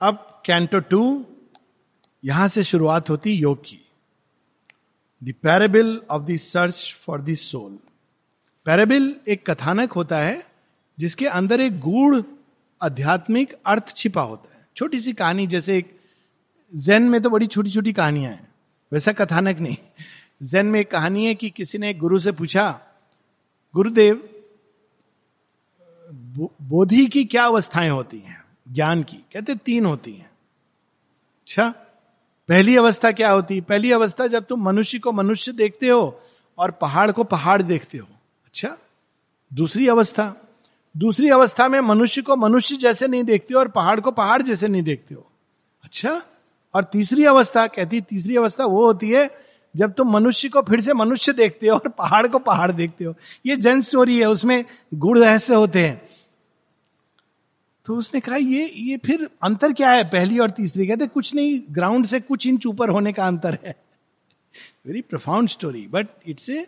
अब canto two यहाँ से शुरुआत होती योग। की the parable of the search for the soul parable एक कथानक होता है, जिसके अंदर एक गूढ़ आध्यात्मिक अर्थ छिपा होता है। छोटी सी कहानी, जैसे एक जैन में तो बड़ी छोटी छोटी कहानियाँ हैं, वैसा कथानक नहीं। जैन में एक कहानी है कि किसी ने गुरु से पूछा, गुरुदेव बोधि की क्या अवस्थाएँ होती हैं? ज्ञान की। कहते तीन होती हैं। अच्छा पहली अवस्था क्या होती? है पहली अवस्था जब तुम मनुष्य को मनुष्य देखते हो और पहाड़ को पहाड़ देखते हो। अच्छा दूसरी अवस्था। दूसरी अवस्था में मनुष्य को मनुष्य जैसे नहीं देखते हो और पहाड़ को पहाड़ जैसे नहीं देखते हो। अच्छा और तीसरी अवस्था, कहती तीसरी अवस्था वो होती है जब तुम मनुष्य को फिर से मनुष्य देखते हो और पहाड़ को पहाड़ देखते हो। ये जन स्टोरी है, उसमें गुड़ रहस्य होते हैं। तो उसने कहा, ये ये फिर अंतर क्या है? पहली और तीसरी? कहते, कुछ नहीं ग्राउंड से कुछ इंच ऊपर होने का अंतर है। Very profound story but it's a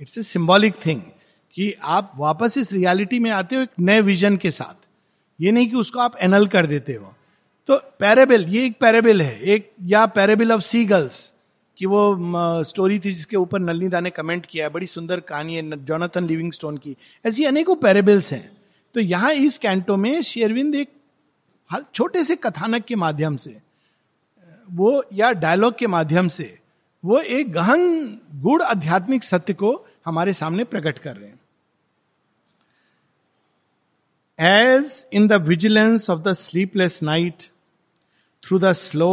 it's a symbolic thing कि आप वापस इस रियलिटी में आते हो एक नए विजन के साथ। ये नहीं कि उसको आप एनल कर देते हो। तो पैराबिल ये एक पैराबिल है। एक, या पैराबिल ऑफ़ सी गर्ल्स कि वो स्टोरी थी जिसके ऊपर नलनीदा ने कमेंट किया है। बड़ी सुंदर कहानी है जोनाथन लिविंग स्टोन की। ऐसी अनेकों पैराबिल्स हैं। तो यहाँ इस कैंटो में शेरविंद एक छोटे से कथानक के माध्यम से, वो या डायलॉग के माध्यम से, वो एक गहन गुड़ आध्यात्मिक सत्य को हमारे सामने प्रकट कर रहे हैं। As in the vigilance of the sleepless night through the slow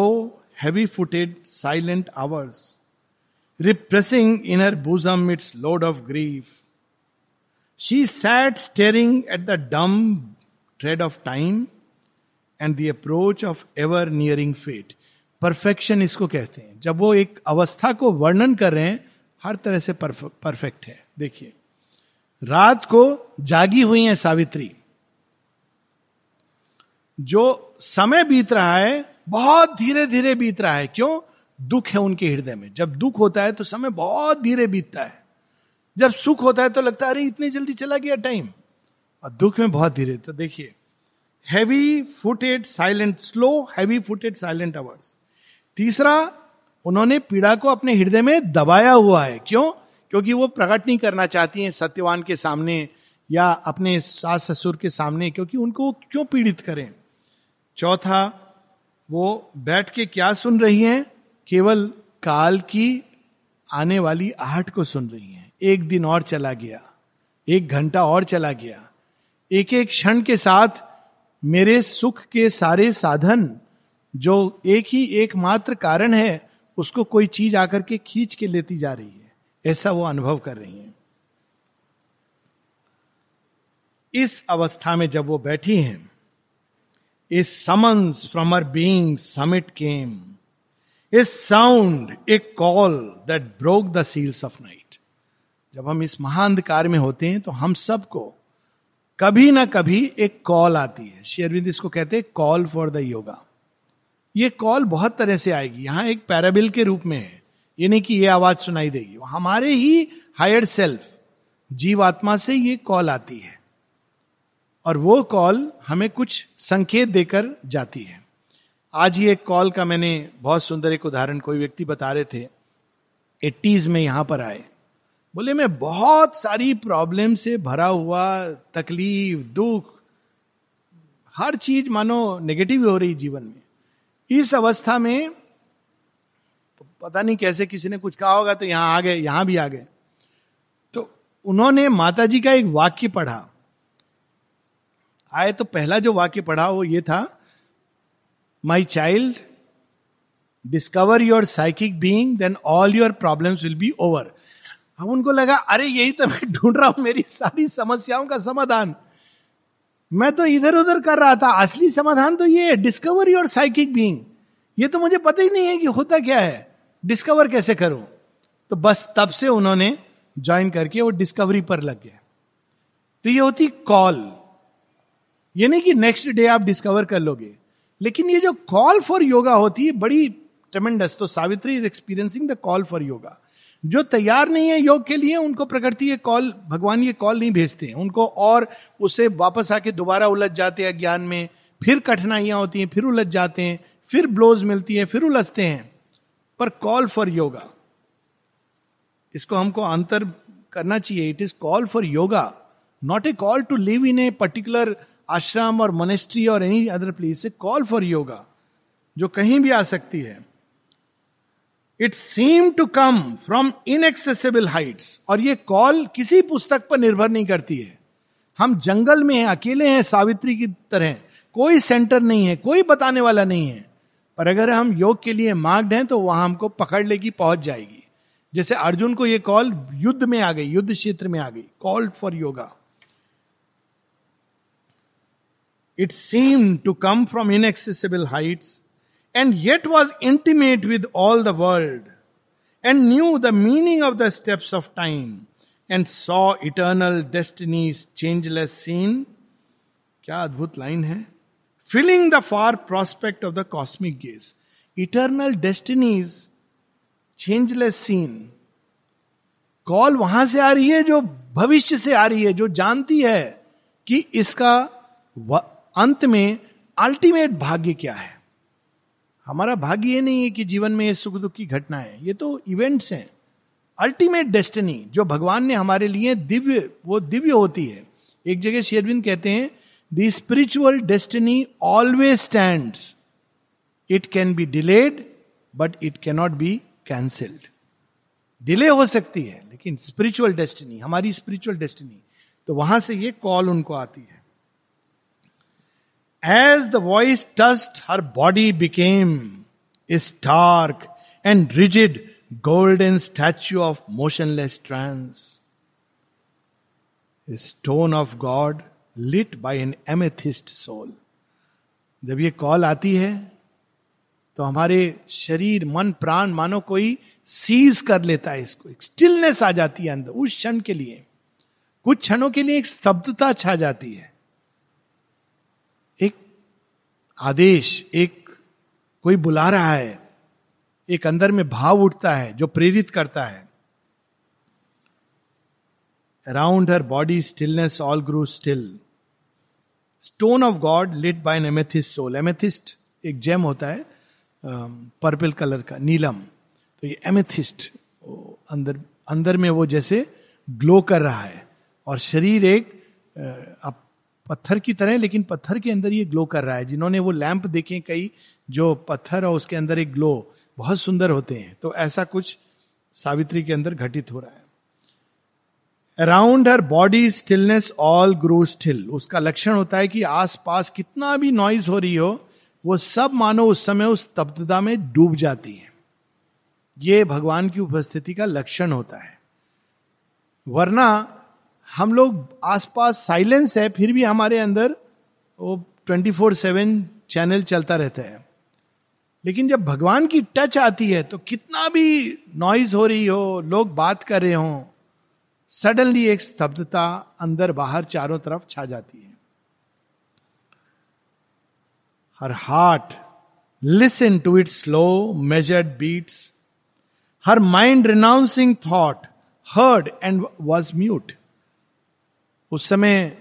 heavy footed silent hours repressing in her bosom its load of grief she sat staring at the dumb tread of time and the approach of ever nearing fate perfection इसको कहते हैं। जब वो एक अवस्था को वर्णन कर रहे हैं, हर तरह से परफेक्ट है। देखिए। रात को जागी हुई है सावित्री। जो समय बीत रहा है, बहुत धीरे धीरे बीत रहा है। क्यों? दुख है उनके हृदय में। जब दुख होता है तो समय बहुत धीरे बीतता है। जब सुख होता है तो लगता है, अरे, इतनी जल्दी चला गया टाइम और दुख में बहुत धीरे। तो देखिए heavy footed silent slow heavy footed silent hours तीसरा, उन्होंने पीड़ा को अपने हृदय में दबाया हुआ है। क्यों? क्योंकि वो प्रकट नहीं करना चाहती हैं सत्यवान के सामने या अपने सास ससुर के सामने, क्योंकि उनको क्यों पीड़ित करें? चौथा, वो बैठ के क्या सुन रही हैं? केवल काल की आने वाली आहट को सुन रही हैं। एक दिन और चला गया, एक घंटा और चला गया। एक एक क्षण के साथ मेरे सुख के सारे साधन, जो एक ही एकमात्र कारण है, उसको कोई चीज़ आकर के खींच के लेती जा रही है। ऐसा वो अनुभव कर रही है। इस अवस्था में जब वो बैठी हैं a summons from our being summit came a sound a call that broke the seals of night. जब हम इस महाअंधकार में होते हैं तो हम सबको कभी ना कभी एक कॉल आती है। शेरविंद इसको कहते हैं कॉल फॉर द योगा ये कॉल बहुत तरह से आएगी। यहाँ एक पैराबिल के रूप में है। ये नहीं कि ये आवाज़ सुनाई देगी। हमारे ही हायर सेल्फ जीवात्मा से ये कॉल आती है। और वो कॉल हमें कुछ संकेत देकर जाती है। आज एक कॉल का मैंने बहुत सुंदर एक उदाहरण कोई व्यक्ति बता रहे थे। एट्टीज में यहाँ पर आए। बोले, मैं बहुत सारी प्रॉब्लम से भरा हुआ, तकलीफ़, दुख, हर चीज़ मानो नेगेटिव हो रही जीवन में। इस अवस्था में, पता नहीं कैसे किसी ने कुछ कहा होगा तो यहाँ आ गए, यहाँ भी आ गए। तो उन्होंने माता जी का एक वाक्य पढ़ा। आए तो पहला जो वाक्य पढ़ा, वो ये था my child discover your psychic being then all your problems will be over अब उनको लगा, अरे, यही तो मैं ढूंढ रहा हूँ, मेरी सारी समस्याओं का समाधान। मैं तो इधर उधर कर रहा था। असली समाधान तो ये है डिस्कवर योर साइकिक बींग ये तो मुझे पता ही नहीं है कि होता क्या है। डिस्कवर कैसे करूँ? तो बस तब से उन्होंने ज्वाइन करके वो डिस्कवरी पर लग गए। तो ये होती कॉल ये नहीं कि नेक्स्ट डे आप डिस्कवर कर लोगे। लेकिन ये जो कॉल फॉर योगा होती है, बड़ी ट्रमेंडस तो Savitri is experiencing the call for yoga जो तैयार नहीं है योग के लिए, उनको प्रकृति ये कॉल भगवान ये कॉल नहीं भेजते हैं। उनको और उससे वापस आके दोबारा उलझ जाते हैं ज्ञान में, फिर कठिनाइयाँ होती हैं, फिर उलझ जाते हैं, फिर ब्लोज मिलती है, फिर उलझते हैं। पर कॉल फॉर योगा इसको हमको अंतर करना चाहिए। It is call for yoga not a call to live in a particular ashram or monastery or any other place a call for yoga जो कहीं भी आ सकती है। It seem to come from inaccessible heights और ये call किसी पुस्तक पर निर्भर नहीं करती है। हम जंगल में हैं, अकेले हैं, सावित्री की तरह कोई सेंटर नहीं है, कोई बताने वाला नहीं है। पर अगर हम योग के लिए मार्ग हैं तो वहाँ हमको पकड़ लेगी पहुँच जाएगी। जैसे अर्जुन को यह कॉल युद्ध में आ गई, युद्ध क्षेत्र में आ गई called for yoga it seem to come from inaccessible heights and yet was intimate with all the world and knew the meaning of the steps of time and saw eternal destinies changeless scene क्या अद्भुत line है। Filling the far prospect of the cosmic gaze eternal destinies changeless scene call वहाँ से आ रही है जो भविष्य से आ रही है, जो जानती है कि इसका अंत में अल्टीमेट भाग्य क्या है। हमारा भाग्य ये नहीं है कि जीवन में ये सुख दुख की घटना है। ये तो इवेंट्स हैं। अल्टीमेट डेस्टिनी जो भगवान ने हमारे लिए दिव्य, वो दिव्य होती है। एक जगह शेरविंद कहते हैं the spiritual destiny always stand it can be delayed but it cannot be cancelled delay हो सकती है, लेकिन स्पिरिचुअल डेस्टिनी हमारी स्पिरिचुअल डेस्टिनी तो वहाँ से ये कॉल उनको आती है। As the voice touched her body became stark and rigid statue of motionless trance. A stone of God lit by an amethyst soul. जब ये कॉल आती है तो हमारे शरीर, मन, प्राण मानो कोई सीज कर लेता है इसको स्टिलनेस आ जाती है अंदर, उस क्षण के लिए कुछ क्षणों के लिए एक स्तब्धता छा जाती है एक आदेश एक कोई बुला रहा है, एक अंदर में भाव उठता है जो प्रेरित करता है। Around her body stillness all grew still stone of god lit by an amethyst soul amethyst एक जेम होता है पर्पल कलर का, नीलम। तो ये एमेथिस्ट अंदर अंदर में वो जैसे ग्लो कर रहा है। और शरीर एक अब पत्थर की तरह, लेकिन पत्थर के अंदर ये ग्लो कर रहा है। जिन्होंने वो लैंप देखे कई, जो पत्थर और उसके अंदर एक ग्लो, बहुत सुंदर होते हैं। तो ऐसा कुछ सावित्री के अंदर घटित हो रहा है। Around her body stillness all grew still उसका लक्षण होता है कि आसपास कितना भी नॉइज़ हो रही हो, वो सब मानो उस समय उस स्तब्धता में डूब जाती है। ये भगवान की उपस्थिति का लक्षण होता है। वरना हम लोग आसपास साइलेंस है, फिर भी हमारे अंदर वो ट्वेंटी फोर सेवन चैनल चलता रहता है। लेकिन जब भगवान की टच आती है तो कितना भी नॉइज़ हो रही हो, लोग बात कर रहे हो सडनली एक स्तब्धता अंदर बाहर चारों तरफ़ छा जाती है। Her heart listen to it slow measured beats her mind renouncing thought heard and was mute उस समय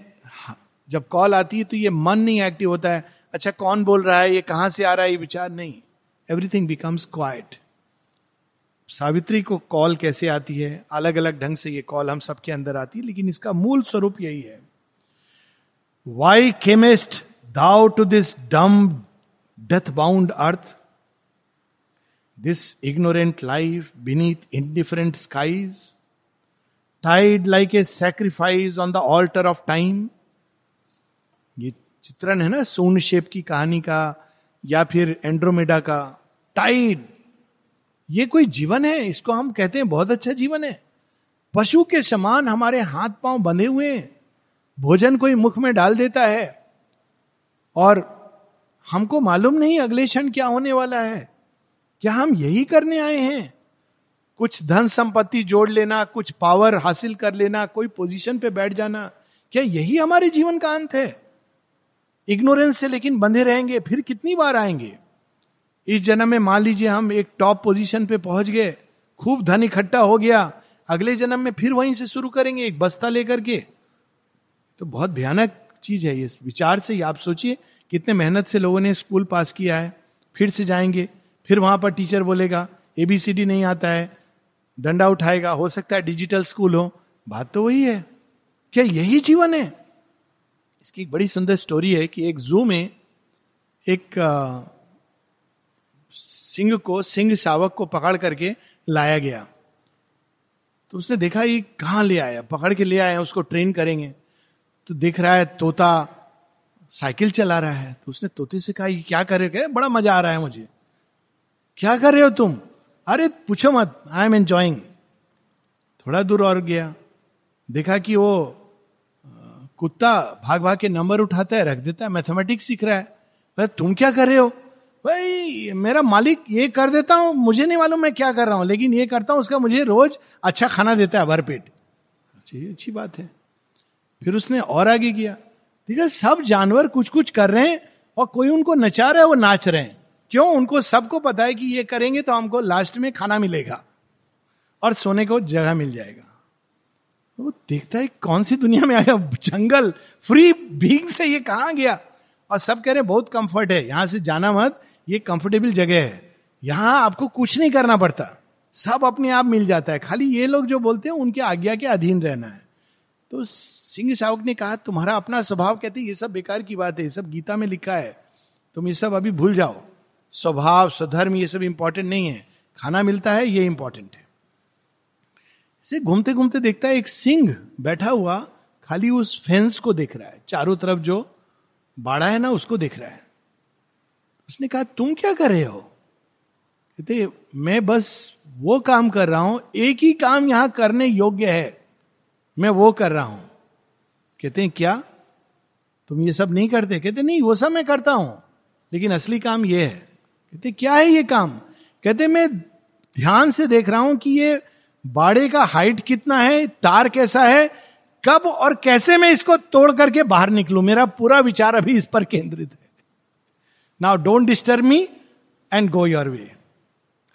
जब कॉल आती है तो ये मन नहीं एक्टिव होता है। अच्छा कौन बोल रहा है? ये कहाँ से आ रहा है? ये विचार नहीं। एवरीथिंग बिकम्स क्वाइट सावित्री को कॉल कैसे आती है? अलग अलग ढंग से ये कॉल हम सबके अंदर आती है, लेकिन इसका मूल स्वरूप यही है। Why camest thou to this dumb death bound earth this ignorant life beneath indifferent skies tied like a sacrifice on the altar of time ये चित्रण है ना, सोन शेप की कहानी का, या फिर एंड्रोमेडा का टाइड ये कोई जीवन है, इसको हम कहते हैं बहुत अच्छा जीवन है। पशु के समान हमारे हाथ पाँव बंधे हुए हैं। भोजन कोई मुख में डाल देता है। और हमको मालूम नहीं अगले क्षण क्या होने वाला है। क्या हम यही करने आए हैं? कुछ धन संपत्ति जोड़ लेना, कुछ पावर हासिल कर लेना, कोई पोजीशन पे बैठ जाना, क्या यही हमारे जीवन का अंत है? इग्नोरेंस से लेकिन बंधे रहेंगे, फिर कितनी बार आएँगे? इस जन्म में मान लीजिए हम एक टॉप पोजीशन पे पहुँच गए, खूब धन इकट्ठा हो गया, अगले जन्म में फिर वहीं से शुरू करेंगे, एक बस्ता लेकर के। तो बहुत भयानक चीज़ है ये, विचार से ही आप सोचिए, कितने मेहनत से लोगों ने स्कूल पास किया है, फिर से जाएँगे, फिर वहाँ पर टीचर बोलेगा एबीसीडी नहीं आता है डंडा उठाएगा, हो सकता है डिजिटल स्कूल हो। बात तो वही है। क्या यही जीवन है? इसकी एक बड़ी सुंदर स्टोरी है कि एक जू में एक सिंह को, सिंह शावक को पकड़ करके लाया गया। तो उसने देखा, ये कहाँ ले आया? पकड़ के ले आया, उसको ट्रेन करेंगे। तो देख रहा है, तोता साइकिल चला रहा है। तो उसने तोते से कहा, ये क्या कर रहे हो? बड़ा मज़ा आ रहा है मुझे। क्या कर रहे हो तुम? अरे पूछो मत आई एम एंजॉइंग थोड़ा दूर और गया। देखा कि वो कुत्ता भाग भाग के नंबर उठाता है, रख देता है, मैथमेटिक्स सीख रहा है। तुम क्या कर रहे हो? भाई, मेरा मालिक ये कर देता हूँ, मुझे नहीं मालूम मैं क्या कर रहा हूँ, लेकिन ये करता हूँ, उसका मुझे रोज अच्छा खाना देता है भरपेट अच्छी अच्छी बात है। फिर उसने और आगे किया। देखा, सब जानवर कुछ कुछ कर रहे हैं और कोई उनको नचा रहा है, वो नाच रहे हैं। क्यों? उनको सबको पता है कि ये करेंगे तो हमको लास्ट में खाना मिलेगा और सोने को जगह मिल जाएगा। वो देखता है कौन सी दुनिया में आया जंगल फ्री बींग से ये कहा गया? और सब कह रहे बहुत कंफर्ट है, यहाँ से जाना मत, ये कंफर्टेबल जगह है। यहाँ आपको कुछ नहीं करना पड़ता। सब अपने आप मिल जाता है। खाली ये लोग जो बोलते हैं, उनके आज्ञा के अधीन रहना है। तो सिंह शावक ने कहा, तुम्हारा अपना स्वभाव कहते ये सब बेकार की बात है, ये सब गीता में लिखा है। तुम ये सब अभी भूल जाओ। स्वभाव स्वधर्म ये सब इंपॉर्टेंट नहीं है। खाना मिलता है, ये इंपॉर्टेंट है। इसे घूमते घूमते देखता है, एक सिंह बैठा हुआ खाली उस फेंस को देख रहा है। चारों तरफ़ जो बाड़ा है ना, उसको देख रहा है। उसने कहा, तुम क्या कर रहे हो? कहते, मैं बस वो काम कर रहा हूँ, एक ही काम यहाँ करने योग्य है। मैं वो कर रहा हूँ। कहते हैं क्या? तुम ये सब नहीं करते? कहते, नहीं, वो सब मैं करता हूँ, लेकिन असली काम ये है। कहते, क्या है ये काम? कहते, मैं ध्यान से देख रहा हूँ कि ये बाड़े का हाइट कितना है, तार कैसा है, कब और कैसे मैं इसको तोड़ करके बाहर निकलू? मेरा पूरा विचार अभी इस पर केंद्रित है। Now don't disturb me and go your way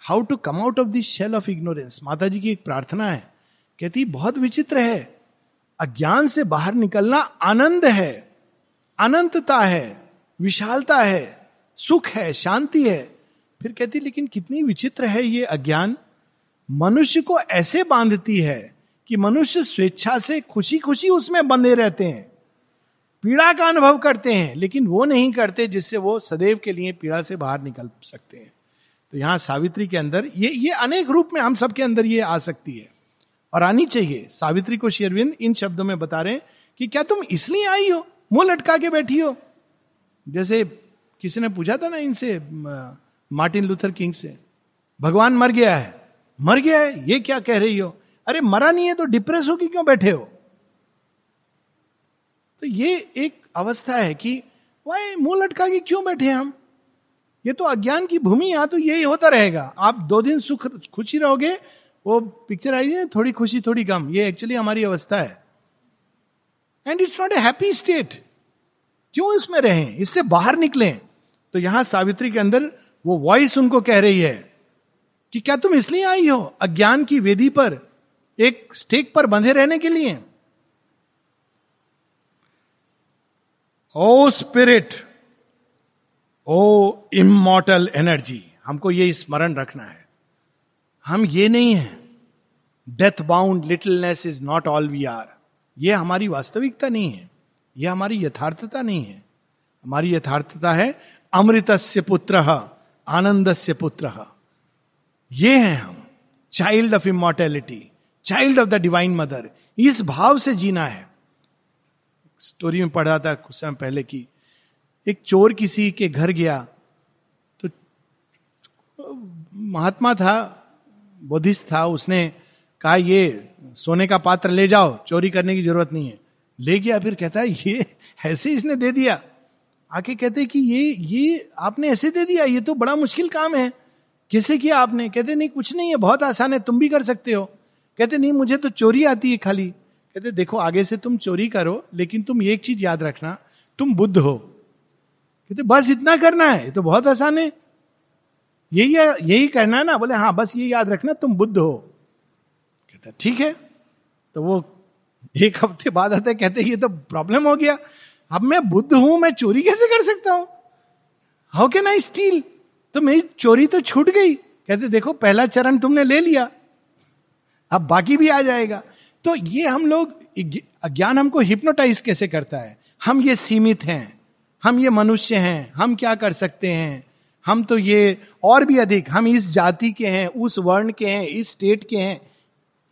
how to come out of this shell of ignorance Mata ji की एक प्रार्थना है। कहती, बहुत विचित्र है। अज्ञान से बाहर निकलना आनंद है। अनंतता है। विशालता है। सुख है, शांति है। फिर कहती, लेकिन कितनी विचित्र है ये अज्ञान। मनुष्य को ऐसे बांधती है कि मनुष्य स्वेच्छा से खुशी खुशी उसमें बंधे रहते हैं। पीड़ा का अनुभव करते हैं, लेकिन वो नहीं करते जिससे वो सदैव के लिए पीड़ा से बाहर निकल सकते हैं। तो यहाँ सावित्री के अंदर ये ये अनेक रूप में हम सबके अंदर ये आ सकती है। और आनी चाहिए। सावित्री को शेरविंद इन शब्दों में बता रहे हैं कि क्या तुम इसलिए आई हो? मुँह लटका के बैठी हो। जैसे किसी ने पूछा था ना इनसे मार्टिन लूथर किंग से, भगवान मर गया है, मर गया है, ये क्या कह रही हो? अरे मरा नहीं है तो डिप्रेस होगी क्यों बैठे हो? तो ये एक अवस्था है कि वाई मुँह लटका के क्यों बैठे हम? ये तो अज्ञान की भूमि, यहाँ तो यही होता रहेगा। आप दो दिन सुख, खुशी रहोगे, वो पिक्चर आई है, थोड़ी खुशी, थोड़ी गम, ये एक्चुअली हमारी अवस्था है। And it's not a happy state क्यों इसमें रहें? इससे बाहर निकले। तो यहाँ सावित्री के अंदर वो वॉइस उनको कह रही है कि क्या तुम इसलिए आई हो अज्ञान की वेदी पर, एक स्टेक पर बंधे रहने के लिए? O spirit O immortal energy हमको ये स्मरण रखना है। हम ये नहीं है। Death bound littleness is not all we are ये हमारी वास्तविकता नहीं है। यह हमारी यथार्थता नहीं है। हमारी यथार्थता है अमृत से पुत्र आनंद से पुत्र। ये हैं हम child of immortality child of the divine mother इस भाव से जीना है। स्टोरी में पढ़ा था कुछ समय पहले की एक चोर किसी के घर गया तो महात्मा था, बुद्धिस्ट था, उसने कहा, ये सोने का पात्र ले जाओ, चोरी करने की ज़रूरत नहीं है। ले गया, फिर कहता है, ये ऐसे इसने दे दिया। आके कहते कि ये ये आपने ऐसे दे दिया, ये तो बड़ा मुश्किल काम है। कैसे किया आपने? कहते, नहीं, कुछ नहीं है, बहुत आसान है, तुम भी कर सकते हो। कहते, नहीं, मुझे तो चोरी आती है खाली। कहते, देखो, आगे से तुम चोरी करो, लेकिन तुम एक चीज़ याद रखना, तुम बुद्ध हो। कहते, बस इतना करना है तो बहुत आसान है। यही यही करना है ना, बोले हाँ बस ये याद रखना, तुम बुद्ध हो। कहते, ठीक है। तो वो एक हफ़्ते बाद आते कहते, ये तो प्रॉब्लम हो गया। अब मैं बुद्ध हूँ, मैं चोरी कैसे कर सकता हूँ? हाउ कैन आई स्टील तो मेरी चोरी तो छूट गई। कहते, देखो, पहला चरण तुमने ले लिया। अब बाकी भी आ जाएगा। तो ये हम लोग अज्ञान हमको हिप्नोटाइज कैसे करता है? हम ये सीमित हैं। हम ये मनुष्य हैं। हम क्या कर सकते हैं? हम तो ये और भी अधिक, हम इस जाति के हैं, उस वर्ण के हैं, इस स्टेट के हैं।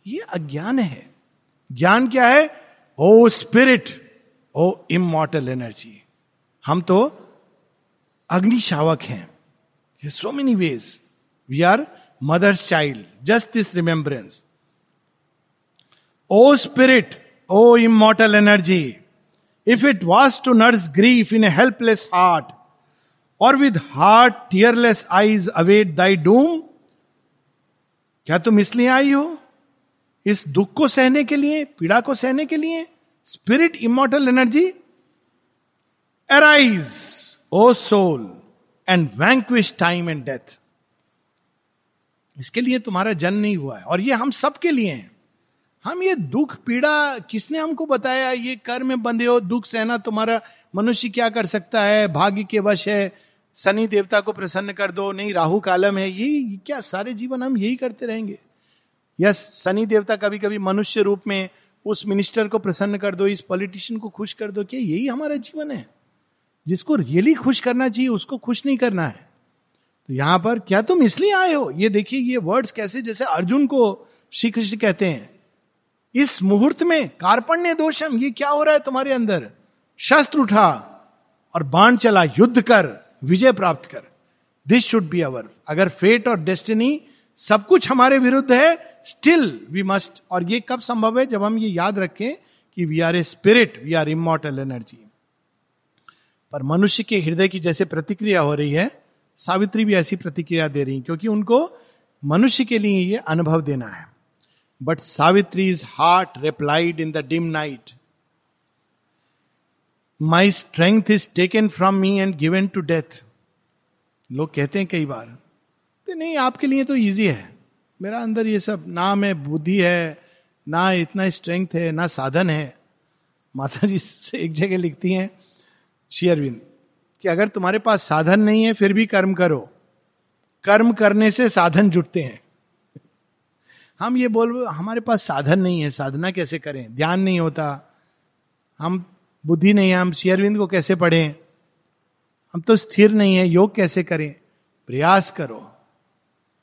ये अज्ञान है। ज्ञान क्या है? O spirit O immortal energy हम तो अग्निशावक हैं। So many ways we are mother's child just this remembrance O spirit O immortal energy if it was to nurse grief in a helpless heart or with heart tearless eyes await thy doom क्या तुम इसलिए आई हो? इस दुख को सहने के लिए, पीड़ा को सहने के लिए? Spirit immortal energy arise O soul and vanquish time and death इसके लिए तुम्हारा जन्म नहीं हुआ है। और ये हम सबके लिए हैं। हम ये दुख, पीड़ा किसने हमको बताया? ये कर में बंधे हो, दुख, सहना तुम्हारा मनुष्य क्या कर सकता है? भाग्य के वश है, शनि देवता को प्रसन्न कर दो, नहीं, राहु कालम है, ये क्या सारे जीवन हम यही करते रहेंगे? यस, शनि देवता कभी कभी मनुष्य रूप में उस मिनिस्टर को प्रसन्न कर दो, इस पॉलिटिशियन को खुश कर दो क्या यही हमारा जीवन है। जिसको रियली खुश करना चाहिए, उसको खुश नहीं करना है। तो यहाँ पर क्या तुम इसलिए आए हो? ये देखिए, ये वर्ड्स कैसे, जैसे अर्जुन को श्री कृष्ण कहते हैं, इस मुहूर्त में कार्पण्य दोषम, ये क्या हो रहा है तुम्हारे अंदर? शस्त्र उठा और बाण चला, युद्ध कर, विजय प्राप्त कर। दिस शुड बी अवर अगर फेट और डेस्टिनी सब कुछ हमारे विरुद्ध है स्टिल वी मस्ट और ये कब संभव है जब हम ये याद रखें कि we are a spirit we are immortal energy पर मनुष्य के हृदय की जैसे प्रतिक्रिया हो रही है, सावित्री भी ऐसी प्रतिक्रिया दे रही है, क्योंकि उनको मनुष्य के लिए ये अनुभव देना है। But Savitri is heart replied in the dim night my strength is taken from me and given to death लोग कहते हैं कई बार तो नहीं, आपके लिए तो इजी है। मेरा अंदर ये सब, ना मैं बुद्धि है, ना इतना स्ट्रेंथ है, ना साधन है। माता जी से एक जगह लिखती हैं शेयरविंद कि अगर तुम्हारे पास साधन नहीं है, फिर भी कर्म करो। कर्म करने से साधन जुटते हैं। हम ये बोल, हमारे पास साधन नहीं है, साधना कैसे करें? ध्यान नहीं होता। हम बुद्धि नहीं है, हम शेयरविंद को कैसे पढ़ें? हम तो स्थिर नहीं है, योग कैसे करें? प्रयास करो।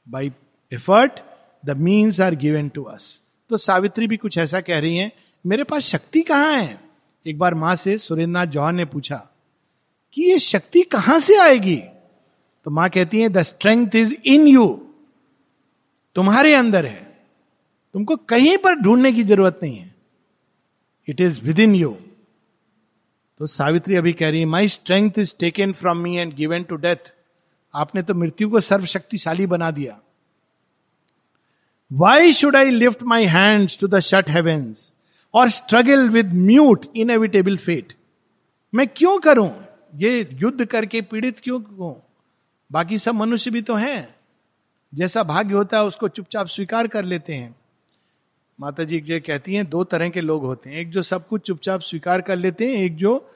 By effort the means are given to us तो सावित्री भी कुछ ऐसा कह रही है, मेरे पास शक्ति कहाँ है? एक बार माँ से सुरेंद्रनाथ जौहर ने पूछा, कि ये शक्ति कहाँ से आएगी? तो माँ कहती है the strength is in you तुम्हारे अंदर है। तुमको कहीं पर ढूँढने की ज़रूरत नहीं है। It is within you तो सावित्री अभी कह रही है my strength is taken from me and given to death आपने तो मृत्यु को सर्वशक्तिशाली बना दिया। Why should I lift my hand to the shut heavens or struggle with mute inevitable fate मैं क्यों करूँ? ये युद्ध करके पीड़ित क्यों हूँ? बाकी सब मनुष्य भी तो हैं। जैसा भाग्य होता है, उसको चुपचाप स्वीकार कर लेते हैं। माता जी जो कहती हैं, दो तरह के लोग होते हैं। एक जो सब कुछ चुपचाप स्वीकार कर लेते हैं, एक जो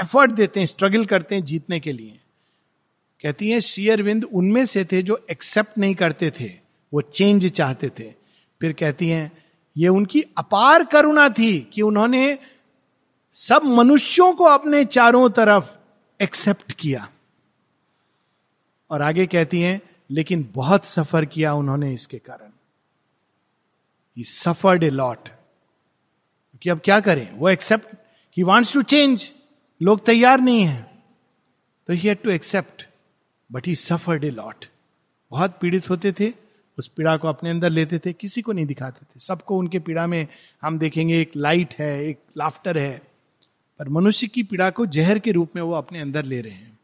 एफर्ट देते हैं स्ट्रगल करते हैं जीतने के लिए। कहती हैं, श्री अरविंद उनमें से थे जो एक्सेप्ट नहीं करते थे, वो चेंज चाहते थे। फिर कहती हैं, ये उनकी अपार करुणा थी कि उन्होंने सब मनुष्यों को अपने चारों तरफ़ एक्सेप्ट किया। और आगे कहती हैं, लेकिन बहुत सफ़र किया उन्होंने इसके कारण। ही सफर्ड ए लॉट कि अब क्या करें? वो accept he wants to change लोग तैयार नहीं है। तो he had to accept but he suffered a lot बहुत पीड़ित होते थे, उस पीड़ा को अपने अंदर लेते थे, किसी को नहीं दिखाते थे। सबको उनके पीड़ा में हम देखेंगे एक लाइट है, एक लाफ्टर है। पर मनुष्य की पीड़ा को जहर के रूप में वो अपने अंदर ले रहे हैं।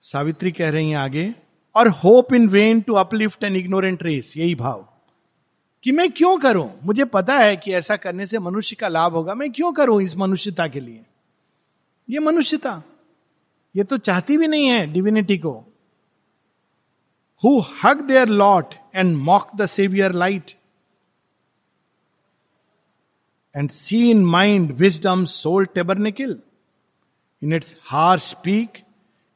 सावित्री कह रही हैं आगे, or hope in vain to uplift an ignorant race यही भाव। कि मैं क्यों करूँ? मुझे पता है कि ऐसा करने से मनुष्य का लाभ होगा। मैं क्यों करूँ इस मनुष्यता के लिए? ये मनुष्यता। ये तो चाहती भी नहीं है डिविनिटी को। Who hug their lot and mock the saviour light and see in mind wisdom sole tabernacle in its hard peak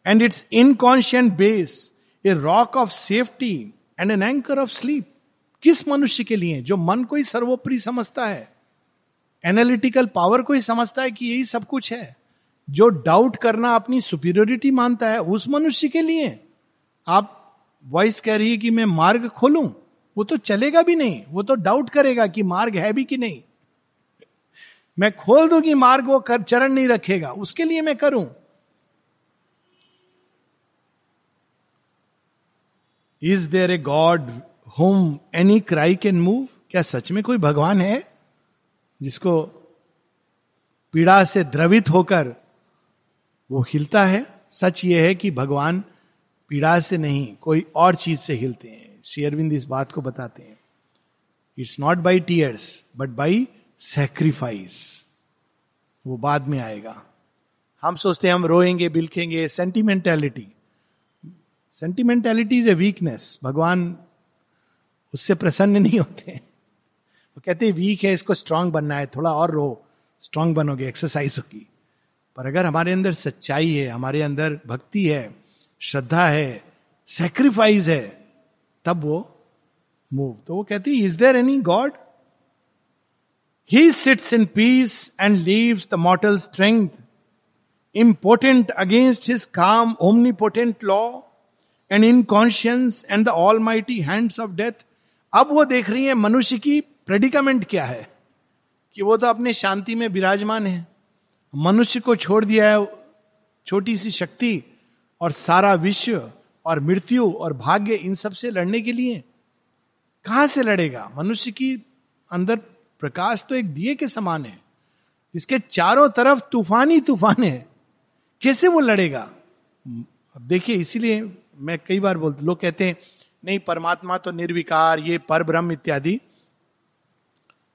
and its inconscient base a rock of safety and an anchor of sleep किस मनुष्य के लिए? जो मन को ही सर्वोपरि समझता है। एनालिटिकल पावर को ही समझता है कि यही सब कुछ है। जो डाउट करना अपनी सुपीरियोरिटी मानता है, उस मनुष्य के लिए। आप वॉइस कह रही है कि मैं मार्ग खोलूं, वो तो चलेगा भी नहीं। वो तो डाउट करेगा कि मार्ग है भी कि नहीं। मैं खोल दूँगी मार्ग वो कर, चरण नहीं रखेगा, उसके लिए मैं करूँ? Is there a god whom any cry can move क्या सच में कोई भगवान है जिसको पीड़ा से द्रवित होकर वो हिलता है। सच ये है कि भगवान पीड़ा से नहीं, कोई और चीज़ से हिलते हैं। शेयरविंद इस बात को बताते हैं। It's not by tears but by sacrifice वो बाद में आएगा। हम सोचते हैं, हम रोएँगे, बिलखेंगे। सेंटिमेंटेलिटी सेंटिमेंटेलिटी इज़ ए वीकनेस भगवान उससे प्रसन्न नहीं होते वो कहते वीक है, इसको स्ट्रांग बनना है। थोड़ा और रो। स्ट्रांग बनोगे एक्सरसाइज होगी। पर अगर हमारे अंदर सच्चाई है, हमारे अंदर भक्ति है, श्रद्धा है सेक्रीफाइस है, तब वो मूव तो वो कहती is there any god he sits in peace and leaves the mortal strength impotent against his calm omnipotent law and inconscience and the almighty hands of death अब वो देख रही है, मनुष्य की प्रेडिकामेंट क्या है? कि वो तो अपने शांति में विराजमान है। मनुष्य को छोड़ दिया है छोटी सी शक्ति और सारा विश्व और मृत्यु और भाग्य इन सबसे लड़ने के लिए। कहाँ से लड़ेगा? मनुष्य की अंदर प्रकाश तो एक दिए के समान है। इसके चारों तरफ़ तूफ़ान ही तूफ़ान है। कैसे वो लड़ेगा? अब देखिए, इसीलिए मैं कई बार बोलते, लोग कहते हैं, नहीं, परमात्मा तो निर्विकार, ये पर ब्रह्म इत्यादि।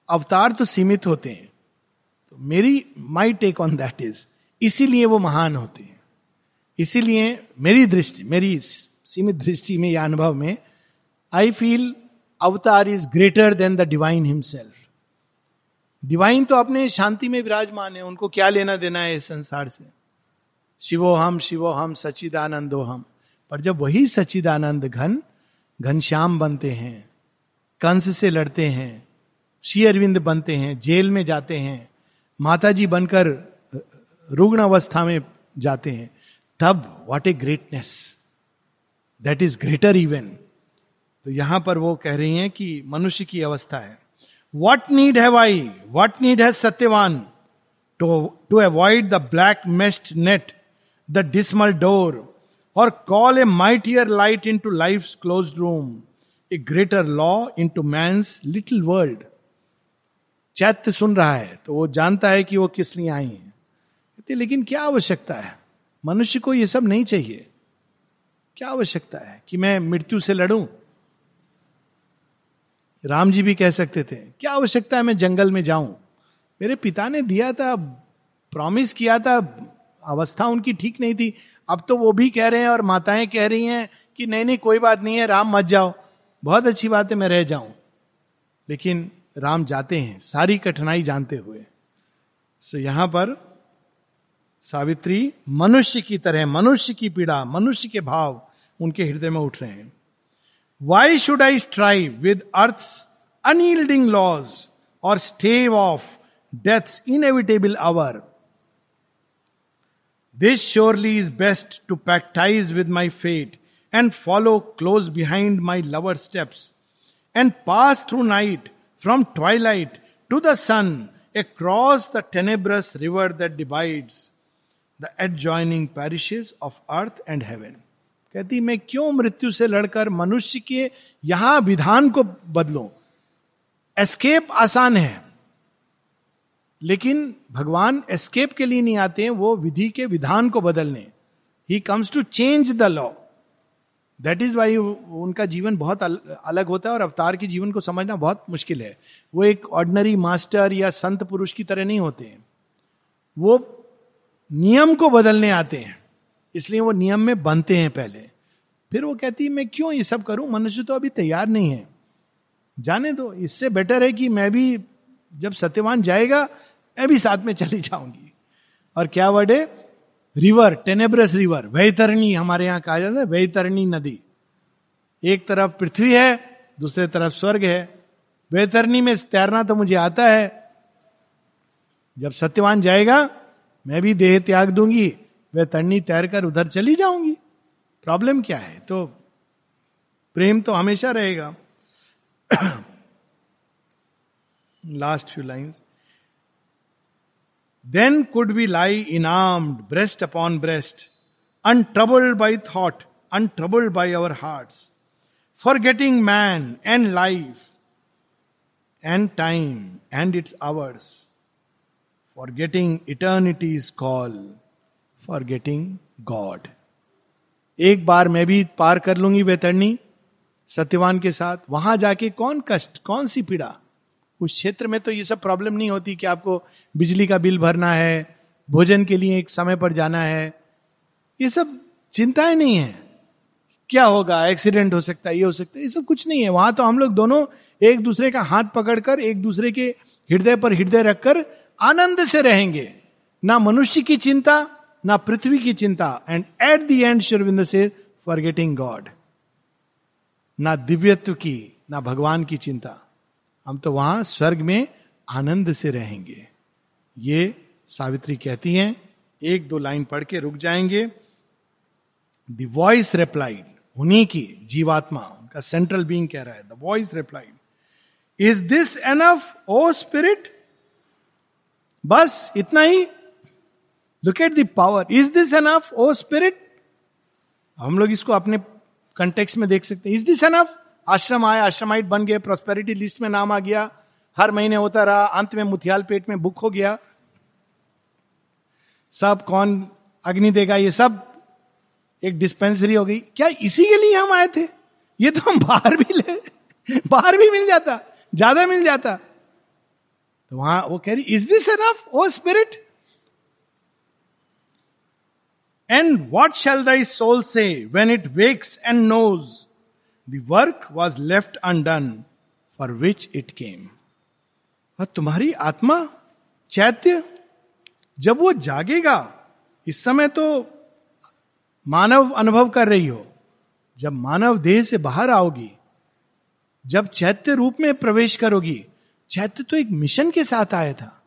अवतार तो सीमित होते हैं। तो मेरी my take on that is इसीलिए वो महान होते हैं। इसीलिए मेरी दृष्टि, मेरी सीमित दृष्टि में या अनुभव में I feel avatar is greater than the divine himself divine तो अपने शांति में विराजमान है, उनको क्या लेना देना है इस संसार से? शिवो हम शिवो हम सचिदानंदो हम पर जब वही सचिदानंद घन घनश्याम बनते हैं, कंस से लड़ते हैं, श्री अरविंद बनते हैं, जेल में जाते हैं माता जी बनकर रुग्ण अवस्था में जाते हैं, तब what a greatness that is greater even तो यहाँ पर वो कह रही हैं कि मनुष्य की अवस्था है। What need have I what need has Satyavan to to avoid the black mist net the dismal door or call a mightier light into life close room a greater law into my little world चैत्य सुन रहा है तो वो जानता है कि वो किस लिए आई है। लेकिन क्या आवश्यकता है? मनुष्य को ये सब नहीं चाहिए। क्या आवश्यकता है कि मैं मृत्यु से लड़ूं? राम जी भी कह सकते थे, क्या आवश्यकता है मैं जंगल में जाऊँ? मेरे पिता ने दिया था, प्रॉमिस किया था, अवस्था उनकी ठीक नहीं थी। अब तो वो भी कह रहे हैं और माताएँ कह रही हैं कि नहीं नहीं, कोई बात नहीं है, राम मत जाओ। बहुत अच्छी बात है, मैं रह जाऊँ। लेकिन राम जाते हैं, सारी कठिनाई जानते हुए। सो यहाँ पर सावित्री मनुष्य की तरह, मनुष्य की पीड़ा, मनुष्य के भाव उनके हृदय में उठ रहे हैं। Why should I strive with earth unyielding laws or stave off death's inevitable hour this surely is best to pactise with my fate and follow close behind my lover steps and pass through night from twilight to the sun across the tenebrous river that divides the adjoining parishes of earth and heaven कहती, मैं क्यों मृत्यु से लड़कर मनुष्य के यहाँ विधान को बदलो? एस्केप आसान है। लेकिन भगवान एस्केप के लिए नहीं आते हैं, वो विधि के विधान को बदलने। He comes to change the law that is why उनका जीवन बहुत अल, अलग होता है और अवतार के जीवन को समझना बहुत मुश्किल है। वो एक ऑर्डनरी मास्टर या संत पुरुष की तरह नहीं होते हैं। वो नियम को बदलने आते हैं। इसलिए वो नियम में बनते हैं पहले। फिर वो कहती है मैं क्यों ये सब करूँ? मनुष्य तो अभी तैयार नहीं है। जाने दो। इससे बेटर है कि मैं भी जब सत्यवान जाएगा मैं भी साथ में चली जाऊँगी। और क्या वर्ड है? रिवर, टेनेब्रस रिवर, वैतरणी हमारे यहाँ कहा जाता है, वैतरणी नदी। एक तरफ़ पृथ्वी है, दूसरे तरफ़ स्वर्ग है। वैतरणी में तैरना तो मुझे आता है। जब सत्यवान जाएगा, मैं भी देह त्याग दूँगी, वह तरनी तैर कर उधर चली जाऊँगी। प्रॉब्लम क्या है? तो प्रेम तो हमेशा रहेगा। Last few lines then could we lie in armed breast upon breast untroubled by thought untroubled by our heart forgetting man and life and time and its hours forgetting eternity's call forgetting God एक बार मैं भी पार कर लूँगी वेतरणी, सत्यवान के साथ, वहाँ जाके कौन कष्ट, कौन सी पीड़ा? उस क्षेत्र में तो ये सब प्रॉब्लम नहीं होती कि आपको बिजली का बिल भरना है, भोजन के लिए एक समय पर जाना है। ये सब चिंताएँ नहीं है। क्या होगा? एक्सीडेंट हो सकता है, ये हो सकता है, ये सब कुछ नहीं है। वहाँ तो हम लोग दोनों एक दूसरे का हाथ पकड़कर, एक दूसरे के हृदय पर हृदय रखकर आनंद से रहेंगे। ना मनुष्य की चिंता, ना पृथ्वी की चिंता। एंड एट दी एंड शिविंद से फॉरगेटिंग गॉड ना दिव्यत्व की, ना भगवान की चिंता। हम तो वहाँ स्वर्ग में आनंद से रहेंगे। ये सावित्री कहती हैं, एक दो लाइन पढ़ के रुक जाएँगे। द वॉइस रिप्लाइड उन्हीं की, जीवात्मा, उनका सेंट्रल बींग कह रहा है the voice replied is this enough O spirit बस इतना ही। Look at the power is this enough O spirit हम लोग इसको अपने कंटेक्स में देख सकते हैं। इज़ दिस एनफ आश्रम आए, आश्रमाइट बन गए प्रोस्पेरिटी लिस्ट में नाम आ गया। हर महीने होता रहा, अंत में मुथियाल पेट में बुक हो गया। सब कौन अग्नि देगा, ये सब एक डिस्पेंसरी हो गई। क्या इसी के लिए हम आए थे? ये तो हम बाहर भी ले, बाहर भी मिल जाता, ज़्यादा मिल जाता। तो वहाँ वो कह रही is this enough O spirit and what shall thy soul say when it wakes and knows work was left undone for which it came और तुम्हारी आत्मा चैत्य, जब वो जागेगा, इस समय तो मानव अनुभव कर रही हो। जब मानव देह से बाहर आओगी, जब चैत्य रूप में प्रवेश करोगी, चैत्य तो एक मिशन के साथ आया था,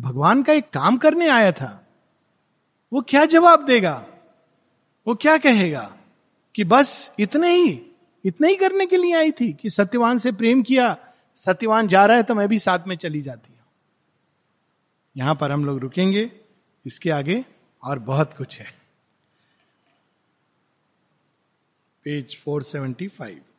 भगवान का एक काम करने आया था। वो क्या जवाब देगा? वो क्या कहेगा कि बस इतने ही इतने ही करने के लिए आई थी कि सत्यवान से प्रेम किया, सत्यवान जा रहा है तो मैं भी साथ में चली जाती हूँ। यहाँ पर हम लोग रुकेंगे, इसके आगे और बहुत कुछ है। पेज 475